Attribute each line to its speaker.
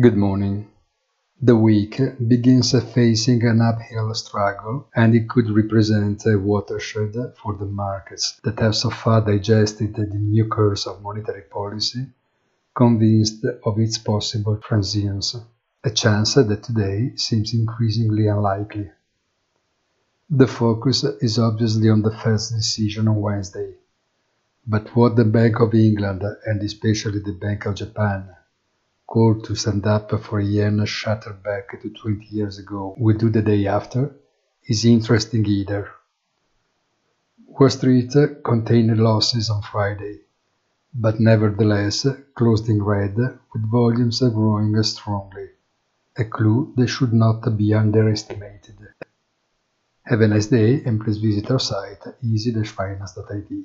Speaker 1: Good morning. The week begins facing an uphill struggle, and it could represent a watershed for the markets that have so far digested the new course of monetary policy, convinced of its possible transience, a chance that today seems increasingly unlikely. The focus is obviously on the Fed's decision on Wednesday, but what the Bank of England and especially the Bank of Japan call to stand up for a yen shattered back to 20 years ago will do the day after is interesting either. Wall Street contained losses on Friday, but nevertheless closed in red with volumes growing strongly, a clue that should not be underestimated. Have a nice day and please visit our site easy-finance.it.